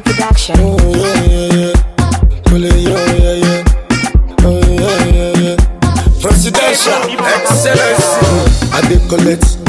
Production. Oh, yeah, yeah, yeah. Well, yeah, yeah, yeah. Presidential Excellency. I.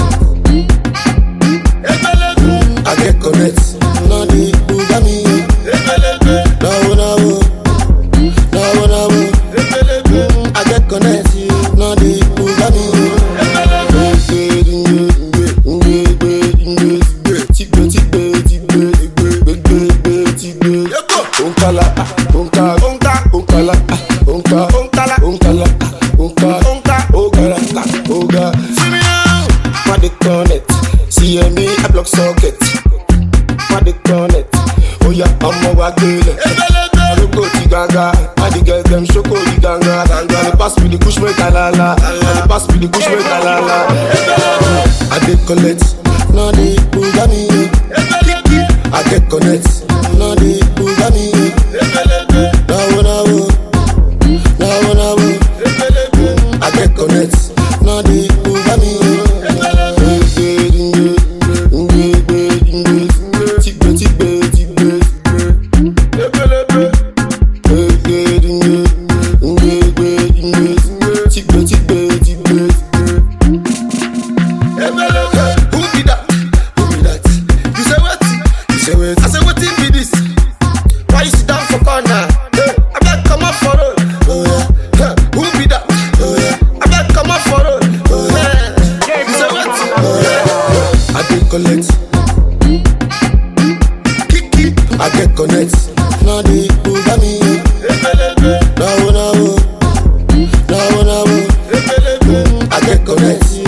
Nadi the Bugami. I get connects. Nadi the Bugami. Now when I connect.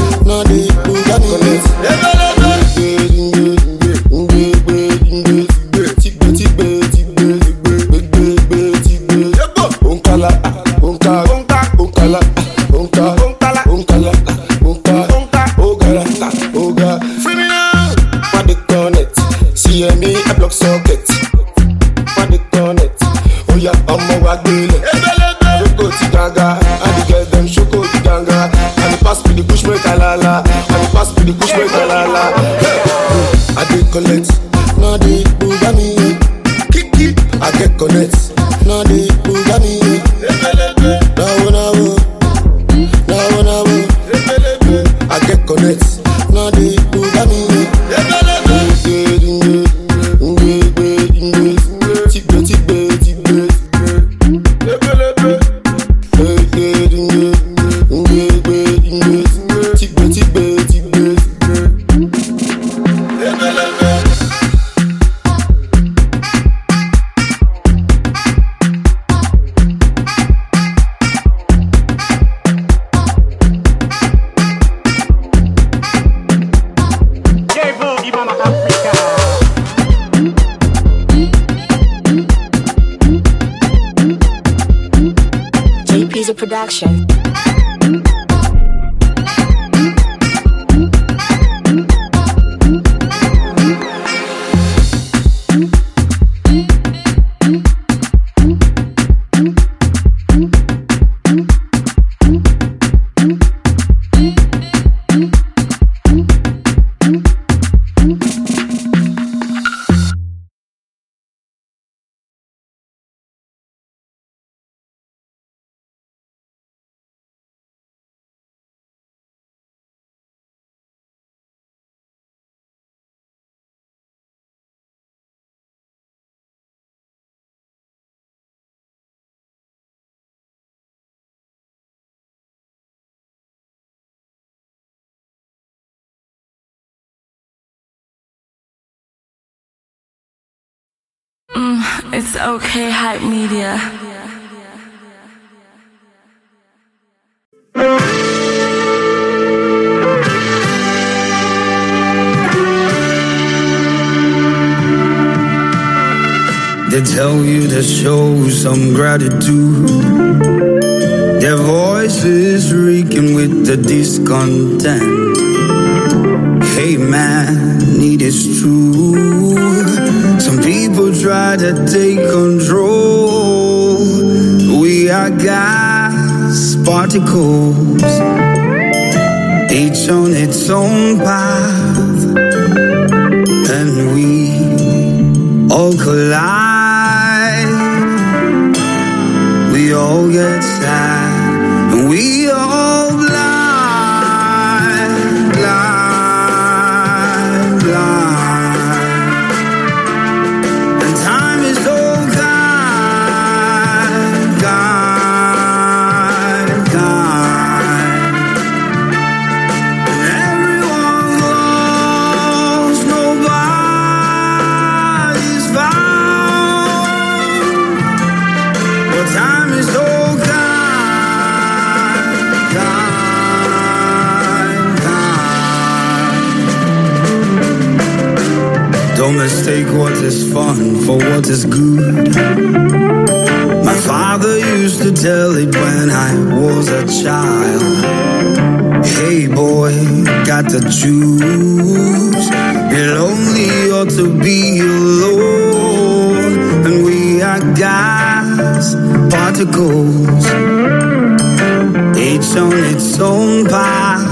It's okay, hype media. They tell you to show some gratitude. Their voices reeking with the discontent. Hey man, it is true try to take control. We are gas particles, each on its own path, and we all collide. We all get sad, and we Don't mistake what is fun for what is good. My father used to tell it when I was a child. Hey boy, got to choose. It only ought to be alone. And we are gas particles, each on its own path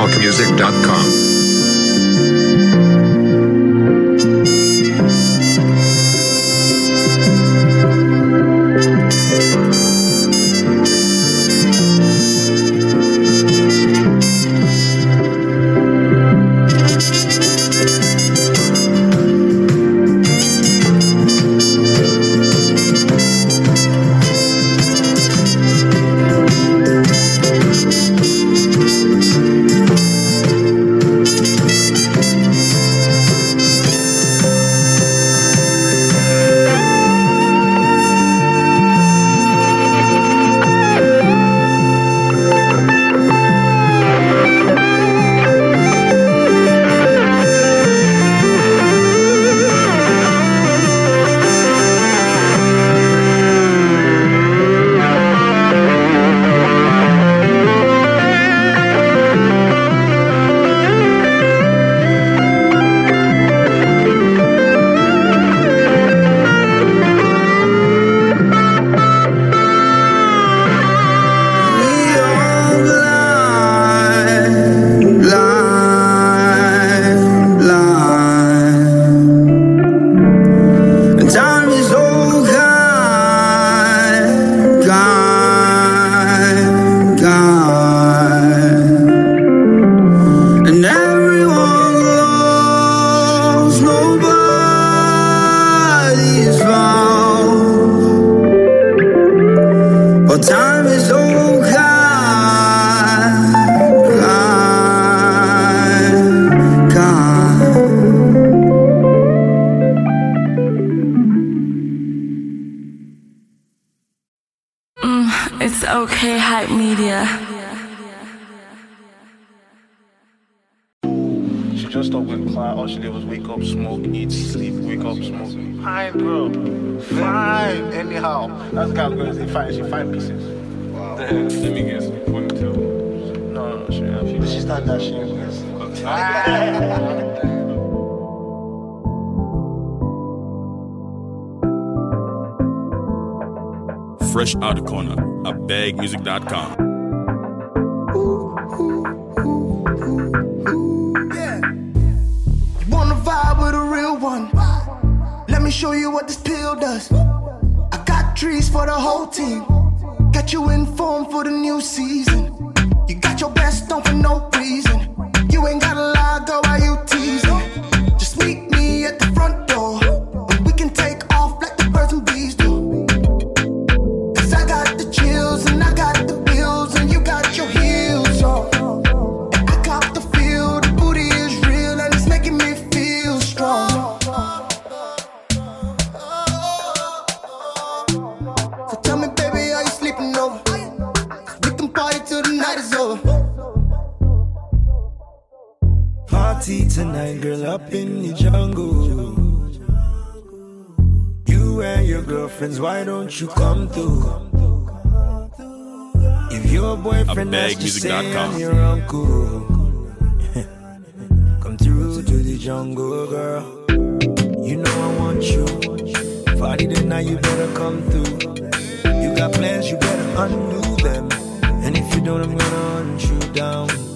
talkmusic.com. Let me guess. One, two. No, no, she, she, she's not that. She is. Fresh out the corner at bagmusic.com. You wanna vibe with a real one? Let me show you what this pill does. I got trees for the whole team. Got you informed for the new season. You got your best on for no reason. You ain't gotta lie, girl, why you teasing? You come through? If your boyfriend has to say. I'm your uncle, come through to the jungle, girl. You know I want you. Party tonight, you better come through. You got plans, you better undo them. And if you don't, I'm gonna hunt you down.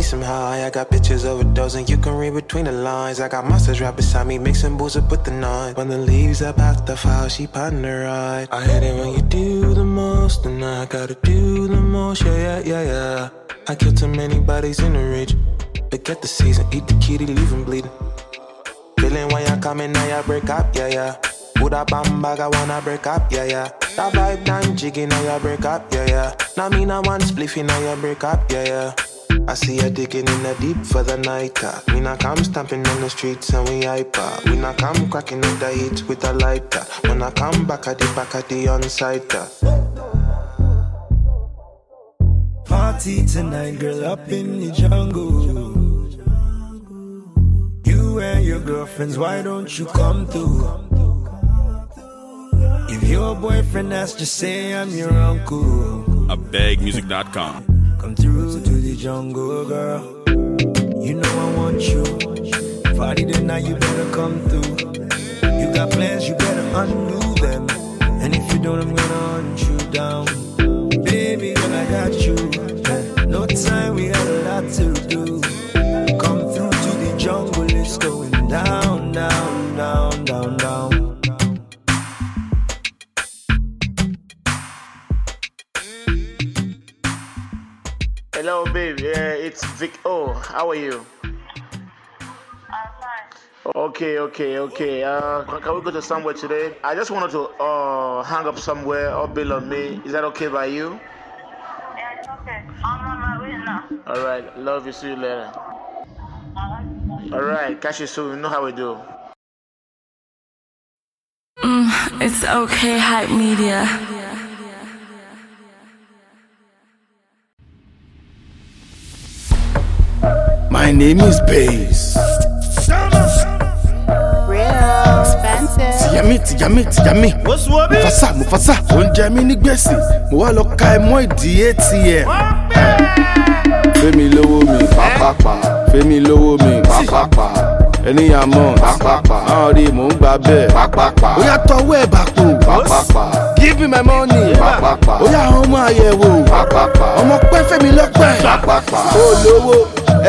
Me some high. I got pictures overdosing. You can read between the lines. I got monsters right beside me, mixing booze up with the nine. When the leaves up out the file, she on the ride. I hate it when you do the most, and I gotta do the most. Yeah, yeah, yeah, yeah. I killed too many bodies in the ridge. Forget the season, eat the kitty, leave him bleeding. Feeling when you coming, now you break up, yeah, yeah. Put a bam bag, I wanna break up, yeah, yeah. That vibe done jiggy, now you break up, yeah, yeah. Now me now one spliffy, now you break up, yeah, yeah. I see you digging in the deep for the night. Uh. We not come stamping on the streets and we hyper. We not come cracking up the heat with a lighter. When I come back at the back at the on-site. Uh. Party tonight, girl, up in the jungle. You and your girlfriends, why don't you come through? If your boyfriend has just say I'm your uncle, At bagmusic.com. come through to the jungle, girl. You know I want you. Party tonight, you better come through. You got plans, you better undo them. And if you don't, I'm gonna hunt you down. Baby, girl, I got you. Hello, babe. Yeah, it's Vic. Oh, how are you? Okay, okay, okay. Uh, can we go to somewhere today? I just wanted to uh hang up somewhere or bill on me. Is that okay by you? Yeah, it's okay. I'm on my way now. All right. Love you. See you later. All right. Catch you soon. You know how we do. Mm, it's okay, hype media. My name is Bass. Tìyàmí tìyàmí tìyàmí. Mufasa Mufasa oúnjẹ mi ní gbèsè. Mo wá lọ ka ẹmọ ìdí ATM. Fẹ́mi lówó mi pàápàá. Fẹ́mi lówó mi pàápàá. Ẹníyàn mọ̀ pàápàá. Àwọn rí mò ń gbà bẹ́ẹ̀ pàápàá. Ó yà tọwọ́ ẹ̀ bàpò pàápàá. Give me my money pàápàá. Ó yà ọmọ àyẹ̀wò. Ọmọ pẹ́ Fẹ́mi lọ́pẹ́. Pàápàá. Ó lówó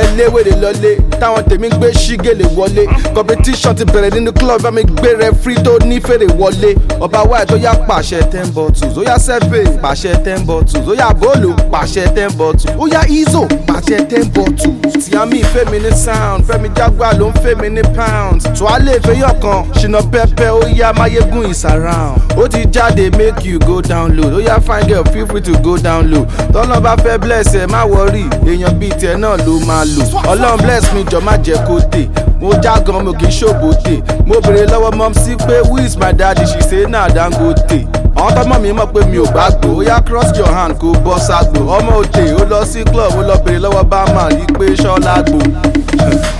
ẹlẹ́wẹ̀rẹ̀ lọlé táwọn tèmi ń gbé ṣígèlè wọlé. Competition ti bẹ̀rẹ̀ nínú club bá mi gbé rẹfrí tó ní fèrè wọlé. Ọba wáyé tó yá pàṣẹ ten bottles ó yá sẹ́pẹ̀ pàṣẹ ten bottles ó yá bọ́ọ̀lù pàṣẹ ten bottles ó yá izo pàṣẹ ten bottles. Tìyàmí fẹ́mi ní sound fẹ́mi jágbá ló ń fẹ́mi ní pounds. Tuwálé fẹ́yọ̀ kan ṣìnà pẹ́pẹ́ ó yá máyégún is around. Ó ti jáde make you go download ó yá fine girl feel free to go download tọ́lọ́ bá fẹ́ bless ẹ má wọrí èèyàn bíi tiẹ̀ náà ló máa lò. Ọlọ́run bless mi jọ má jẹ́ kó dé. Mo já gan mo kì í ṣòbòtè mo béèrè lọ́wọ́ mọ́ sí pé who is my daddy? She say na dangote. Àwọn tọmọ mi mọ̀ pé mi ò gbàgbó. Ó yá cross your hand kó bọ́ ságbó. Ọmọ òtè ó lọ sí club ó lọ béèrè lọ́wọ́ barman rí pé ṣọ́lá gbò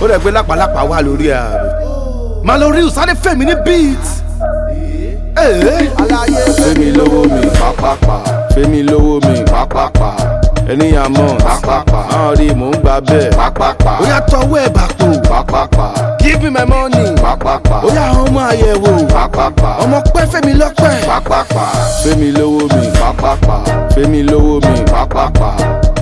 ó rẹ̀ pé lápàlápà wà lórí ààrẹ rí ìsáré fẹ̀mí ní beat. fẹ́mi lówó mi pápápá fẹ́mi lówó mi pápápá ènìyàn mọ̀ pápápá àwọn rí mò ń gbà bẹ́ẹ̀ pápápá ó yà tọwọ́ ẹ̀ bá pò pápápá give me my money. Pápápá ó yà ọmọ àyẹ̀wò. Pápápá ọmọ pẹ́ fẹ́mi lọ́pẹ́. Pápápá fẹ́mi lówó mi pápápá fẹ́mi lówó mi pápápá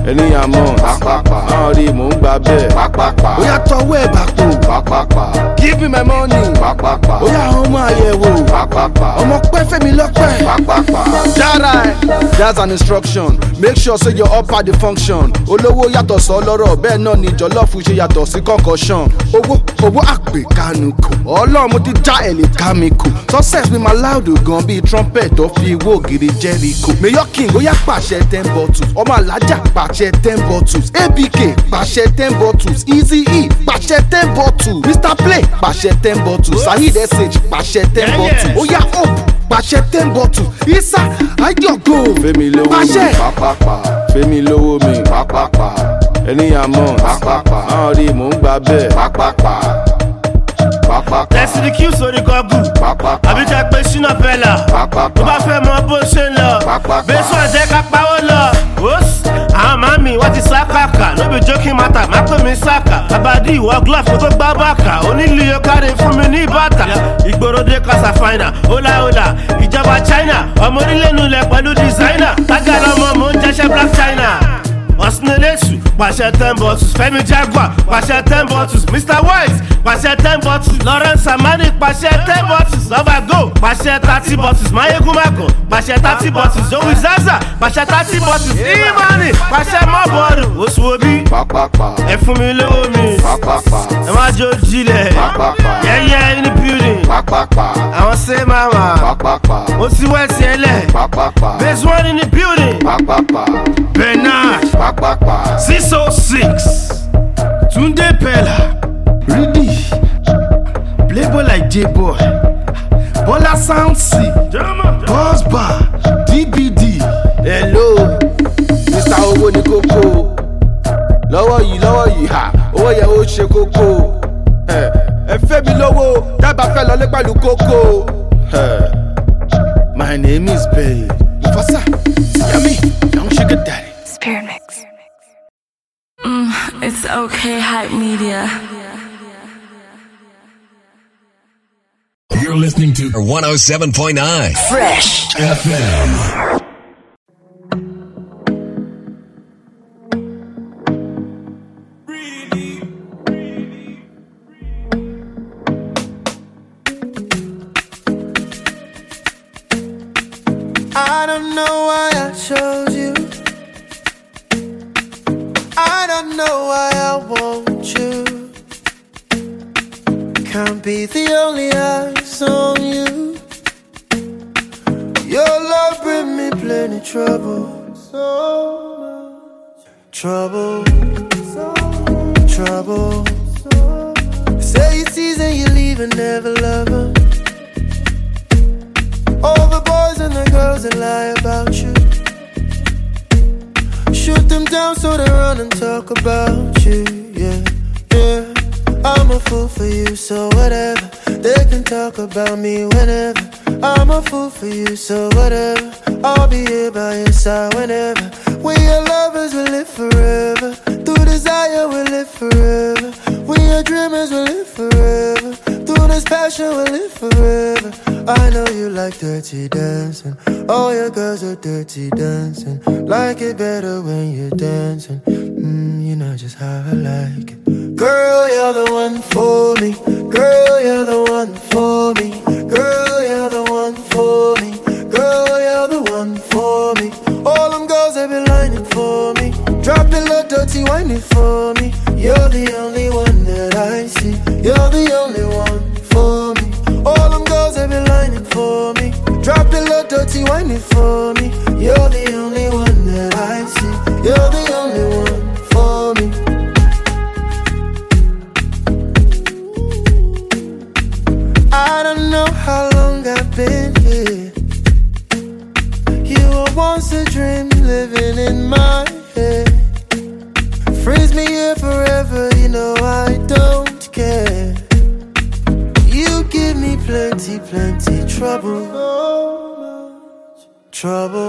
ènìyàn mọ̀ pápápá àwọn rí mò ń gbà bẹ́ẹ̀. Pápápá ó yà tọwọ́ ẹ̀ bá pò pápápá give me my money. Pápápá ó yà ọmọ àyẹ̀wò. Pápápá ọmọ pẹ́ fẹ́mi lọ́pẹ́. Pápápá dára ẹ̀. That's an instruction. Make sure say your upper dey function. Olówó yàtọ̀ sọ lọ́rọ̀ bẹ́ẹ̀ náà ni jọlọ́ọ̀fù ṣe yàtọ̀ sí concussion. Owó owó àpè kánú kò ọlọ́run ti já ẹ̀ lè kù. Success mi máa láòdù gan bíi trumpet tó fi owó ògiri jẹ́ríkò mayor king ó yá pàṣẹ ten bottles. Ọmọ alájà pàṣẹ ten bottles. Abk pàṣẹ ten bottles. Easy e pàṣẹ ten bottles. Mr play pàṣẹ ten bottles. Saheed sh pàṣẹ ten bottles. Yá hope pàṣẹ ten bottles. Isa mi pápápá fẹmi lówó mi pápápá ènìyàn mọ̀ pápápá àwọn rí mò ń gbà bẹ́ẹ̀. Pápápá pápápá Destiny Q sórí gọ́gù. Àbí jẹ́ pé ṣínà fẹ́lá. Tó bá fẹ́ mọ bó ṣe ń lọ. Bẹ́sù ẹ̀jẹ̀ ká pawó lọ. Màmí wọ́n ti sá kàkà. Lóbi jókè mata, má pè mí sáka. Àbádí ìwọ glove kó tó gbá bàkà. Onílù yóò kárí fún mi ní bàtà. Ìgboro dé fáìnà. Ọ̀là ọ̀là ìjọba China. Ọmọ onílé nulẹ̀ pẹ̀lú designer. Tágà lọ́mọ mò ń jẹ́ṣẹ́ Black China ọ̀sìnlẹ̀lẹ̀sù pàṣẹ ten bottles fẹ́mi jaguar pàṣẹ ten bottles mr white pàṣẹ ten bottles lawrence amani pàṣẹ ten bottles lọ́bàgò pàṣẹ thirty bottles mayegun magan pàṣẹ thirty bottles zoe zaza pàṣẹ thirty bottles imani pàṣẹ mọ́bọ̀rù oṣù obi ẹ fún mi lówó mi. Ẹ má jó jílẹ̀. Yẹ́yẹ́ in the building. Àwọn ṣe máa wà. Ó ti wẹ́ tiẹ̀ lẹ̀. Base one in the building. Bernard six oh six. Tunde pella. Ridi. Playboy like j-boy. Bola sound c boss bar dbd hello mr owó ní kókó. Lọ́wọ́ yìí lọ́wọ́ yìí ha owó yẹn ó ṣe kókó. Ẹ fẹ́ mi lówó dábàá fẹ́ lọlé pẹ̀lú kókó. My name is babe ifasa tiyami young sugar daddy. Spirit Mix. Mm, it's okay, hype media. You're listening to 107.9 Fresh FM. About me whenever. I'm a fool for you, so whatever. I'll be here by your side whenever. We are lovers, we'll live forever. Through desire, we'll live forever. We are dreamers, we'll live forever. Through this passion, we'll live forever. I know you like dirty dancing. All your girls are dirty dancing. Like it better when you're dancing. Mm, know just how I like it. Girl, you're the one for me. Girl, you're the one for me. Girl, you're the one for me. Girl, you're the one for me. All them girls have been lining for me. Drop the little dirty whining for me. You're the only one that I see. You're the only one for me. All them girls have been lining for me. Drop the little dirty whining for me. You're the only one that I see. You're the only one know how long I've been here. You were once a dream living in my head. Freeze me here forever, you know I don't care. You give me plenty, plenty trouble. Trouble.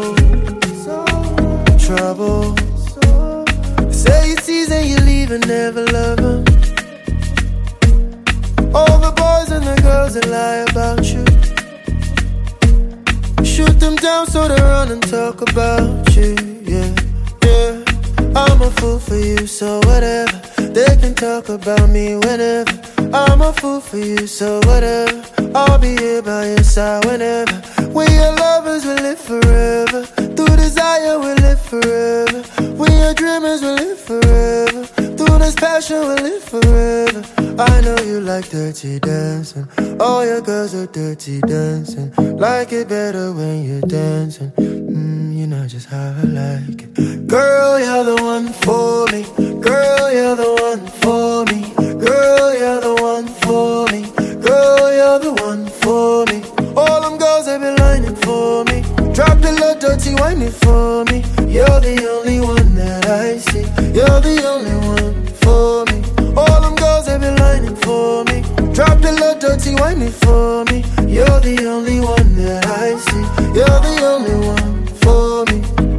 For you, so whatever. I'll be here by your side whenever. We are lovers, we live forever. Through desire, we live forever. We are dreamers, we live forever. Through this passion, we live forever. I know you like dirty dancing. All your girls are dirty dancing. Like it better when you're dancing. Mm, just how I like it. Girl, you're the one for me. Girl, you're the one for me. Girl, you're the one for me. Girl, you're the one for me. All them girls have been lining for me. Drop the little dirty whining for me. You're the only one that I see. You're the only one for me. All them girls have been lining for me. Drop the little dirty whining for me. You're the only one that I see. You're the only one for me.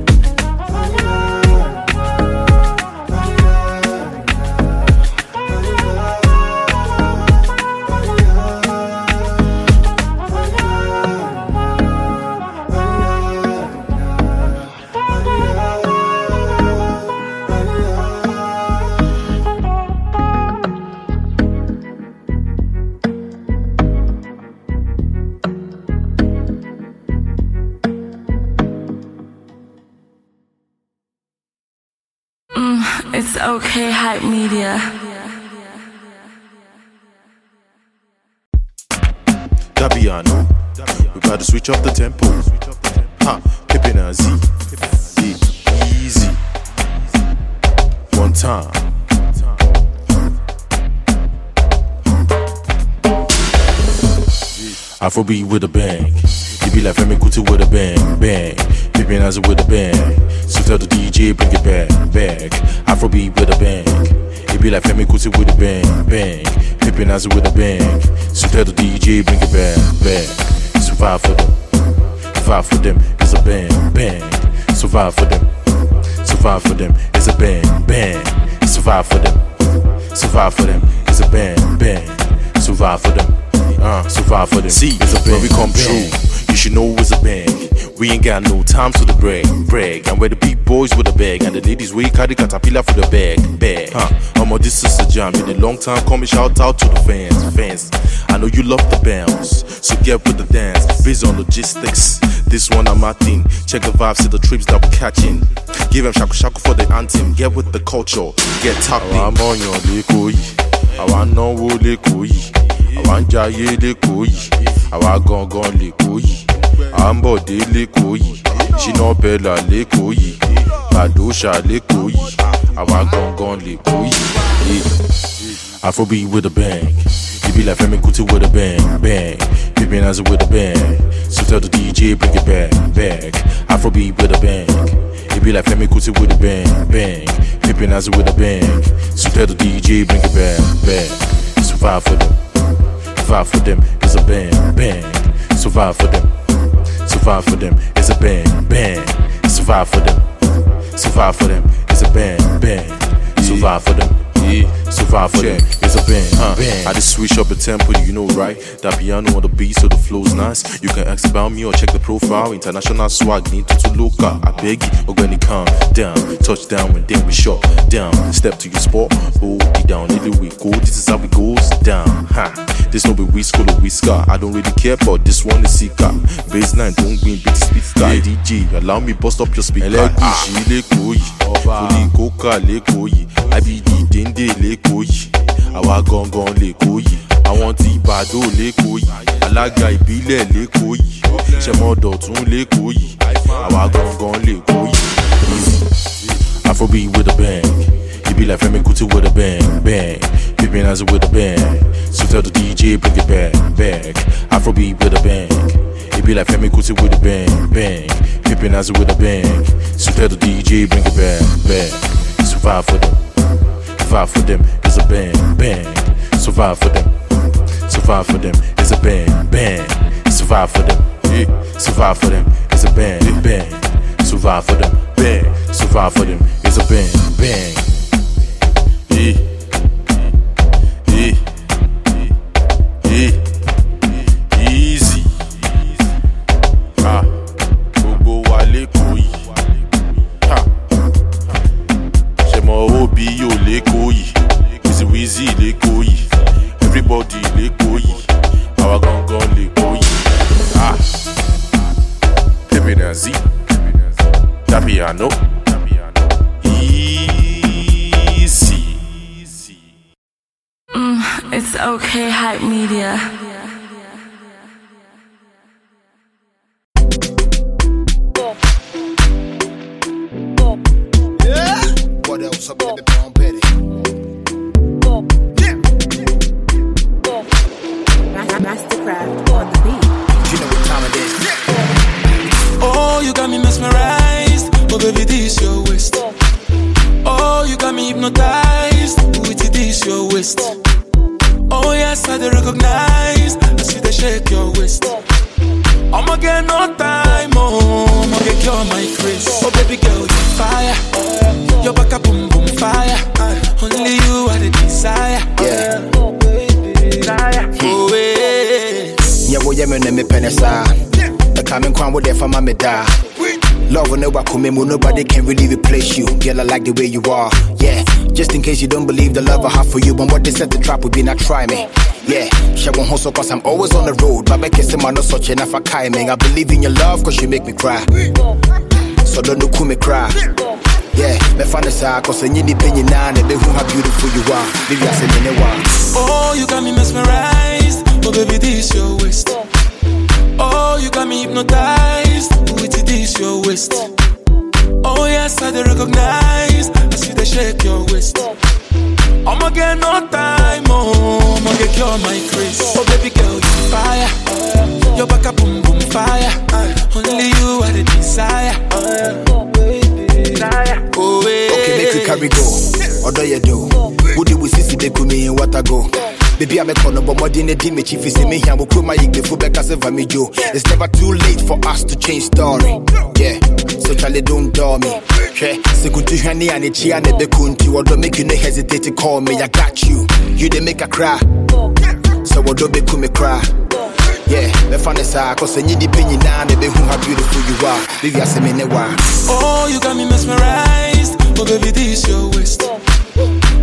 Okay, hype media. Dabiano. We about to switch up the tempo. Ha, Pippin and Z. Yeah, easy. One time. Afrobeat with a bang. You be like Femi Kuti with a bang, bang. Pippin as with a bang. So tell the DJ bring it back, back. Afrobeat with a bang. You be like Femi Kuti with a bang, bang. Pippin as with a bang. So tell the DJ bring it back, back. Survive for them. Survive for them. It's a bang, bang. Survive for them. Survive for them. It's a bang, bang. Survive for them. Survive for them. It's a bang, bang. Survive for them. Uh, survive for them. See, it's a bang. When we come true, you should know it's a bang. We ain't got no time to the brag, brag. And we're the big boys with the bag, and the ladies we carry caterpillar for the bag, bag. Huh? Um, this is a jam. Been a long time coming. Shout out to the fans, fans. I know you love the bounce, so get with the dance. Based on logistics, this one I'm my thing. Check the vibes to the trips that we're catching. Give them shaku shaku for the anthem. Get with the culture, get tapping. I'm on your likoyi, àwa náwó lẹ́kọ̀ọ́ yìí, àwa ń jayé lẹ́kọ̀ọ́ yìí, àwa gangan lẹ́kọ̀ọ́ yìí, à ń bọ̀ dé lẹ́kọ̀ọ́ yìí, ṣínà bẹ́là lẹ́kọ̀ọ́ yìí, bàdóṣà lẹ́kọ̀ọ́ yìí, àwa gangan lẹ́kọ̀ọ́ yìí. Afrobeat with a bang. You be like Femi Kuti with a bang, bang. Pippin as with a bang. So tell the DJ bring it back, back. Afrobeat with a bang. You be like Femi Kuti with a bang, bang. Pippin as with a bang. So tell the DJ bring it back, back. Survive for them. Survive for them. It's a bang, bang. Survive for them. Survive for them. It's a bang, bang. Survive for them. Survive for them. It's a bang, bang. Survive for them. Yeah, survive for them. It's a bang, huh? bang. I just switch up the tempo, you know, right? That piano on the beat, so the flow's nice. You can ask about me or check the profile. International swag, need to, to look up. I beg you, or when it calm down, touch down when then we shut down. Step to your spot, hold it down. Little we go, this is how it goes down. Ha, this no be school or scar. I don't really care, but this one is seeker. Baseline, don't win, beat the speaker. Yeah. DJ, allow me bust up your speaker. Ẹlẹ́gùsì lẹ́kọ̀ọ́ yìí, fúli kókà lẹ́kọ̀ọ́ yìí, IBD déndé lẹ́kọ̀ọ́ yìí, àwa gangan lẹ́kọ̀ọ́ yìí, àwọn tí ìbàdó lẹ́kọ̀ọ́ yìí, alága ìbílẹ̀ lẹ́kọ̀ọ́ yìí, ṣẹmọdọ̀tún lẹ́kọ̀ọ́ yìí, àwa gangan lẹ́kọ̀ọ́ yìí. Afrobeat with a bang. You be like Femi Kuti with a bang, bang. Pippin as with a bang. So tell the DJ bring it back, back. Afrobeat with a bang. You be like Femi Kuti with a bang, bang. Pippin as with a bang. So tell the DJ bring it back, back. Survive for them. Survive for them is a bang, bang. Survive for them. Survive for them is a bang, bang. Survive for them. Yeah. Survive for them is a bang, bang. Survive for them, bang. Survive for them is a bang, bang. Yeah. Yeah. Yeah. Okay, hype media. Da. Love will never come in, nobody can really replace you. Girl, I like the way you are. Yeah, just in case you don't believe the love I have for you, but what they said the trap would be not try me. Yeah, she won't hustle cause I'm always on the road. But make it man, not such enough for timing. I believe in your love cause you make me cry. So don't look me cry. Yeah, me find the side cause I need the penny now be who how beautiful you are. Baby, I say, Oh, you got me mesmerized. Oh, baby, this your waist. Oh, you got me hypnotized. With it, this your waist. Oh, yes, I do recognize. I see the shake your waist. I'ma get no time, oh, I'ma get cure my craze. Oh, baby girl, Baby, I'm a corner, but more than a dim, chief is in me here. Will put my ig before back as a jo. It's never too late for us to change story. Yeah, so Charlie don't door me. Honey and it's here and the kunti. What don't make you no hesitate to call me? I got you. You didn't make a cry. So don't make me cry? Yeah, me find the side, cause I need the penny now, baby, who how beautiful you are. Baby, I say me ne. Oh, you got me mesmerized. Oh, baby, this your waist.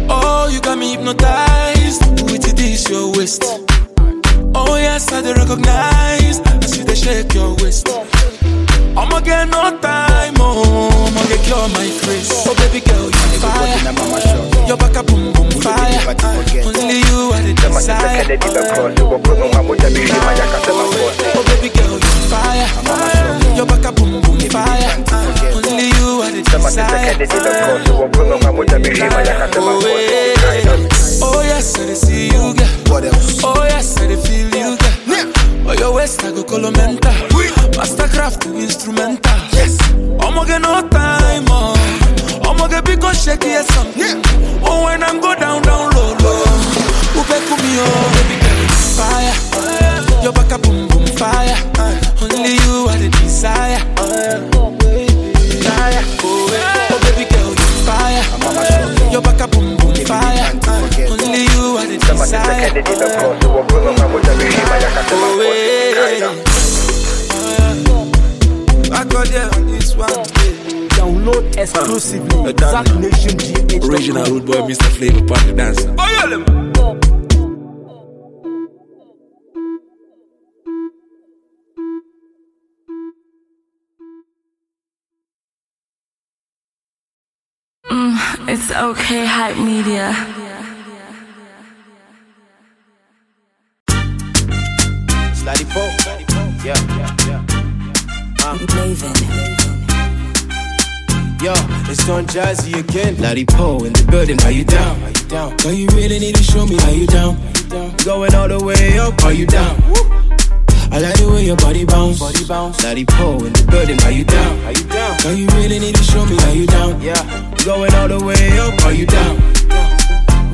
Oh, you got me hypnotized. With it, this your waist. Oh, yes, I do recognize. I see the shake your waist. I'ma get no time, oh, I'ma get cure my craze. Oh, baby girl, you fire. Your back up, boom, boom, fire. Only you are the desire. Oh, baby girl, you fire. Your back up, boom, boom, fire. Only you are the desire. Oh, yes, I see you, girl. What else? Oh, yes, I feel you, girl. Oh, your waist, I go colomenta. Mastercraft, instrumental. Yes. I'ma get no time, oh. I'ma get big on shaky or something. Oh, when I'm go down, down low, low. Upe kumi, oh, baby girl, fire. Your back up, boom, boom, fire. Oh. Download exclusively. Original Rude Boy, Mr. Party Dancer. Oh. Mm, it's okay, hype media. Slidey Pope. Yeah, yeah, yeah. Uh. Yo, it's Don Jazzy again. Lottie Poe in the building. Are you down? Are you down? Girl, you really need to show me how you down. Going all the way up. Are you down? I like the way your body bounce. Body bounce. Lottie Poe in the building. Are you down? Are you down? Girl, you really need to show me how you down. Yeah. Going all the way up. Are you down?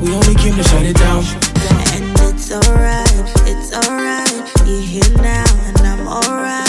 We only came to shut it down. And it's alright. it's alright. You're here now, and I'm alright.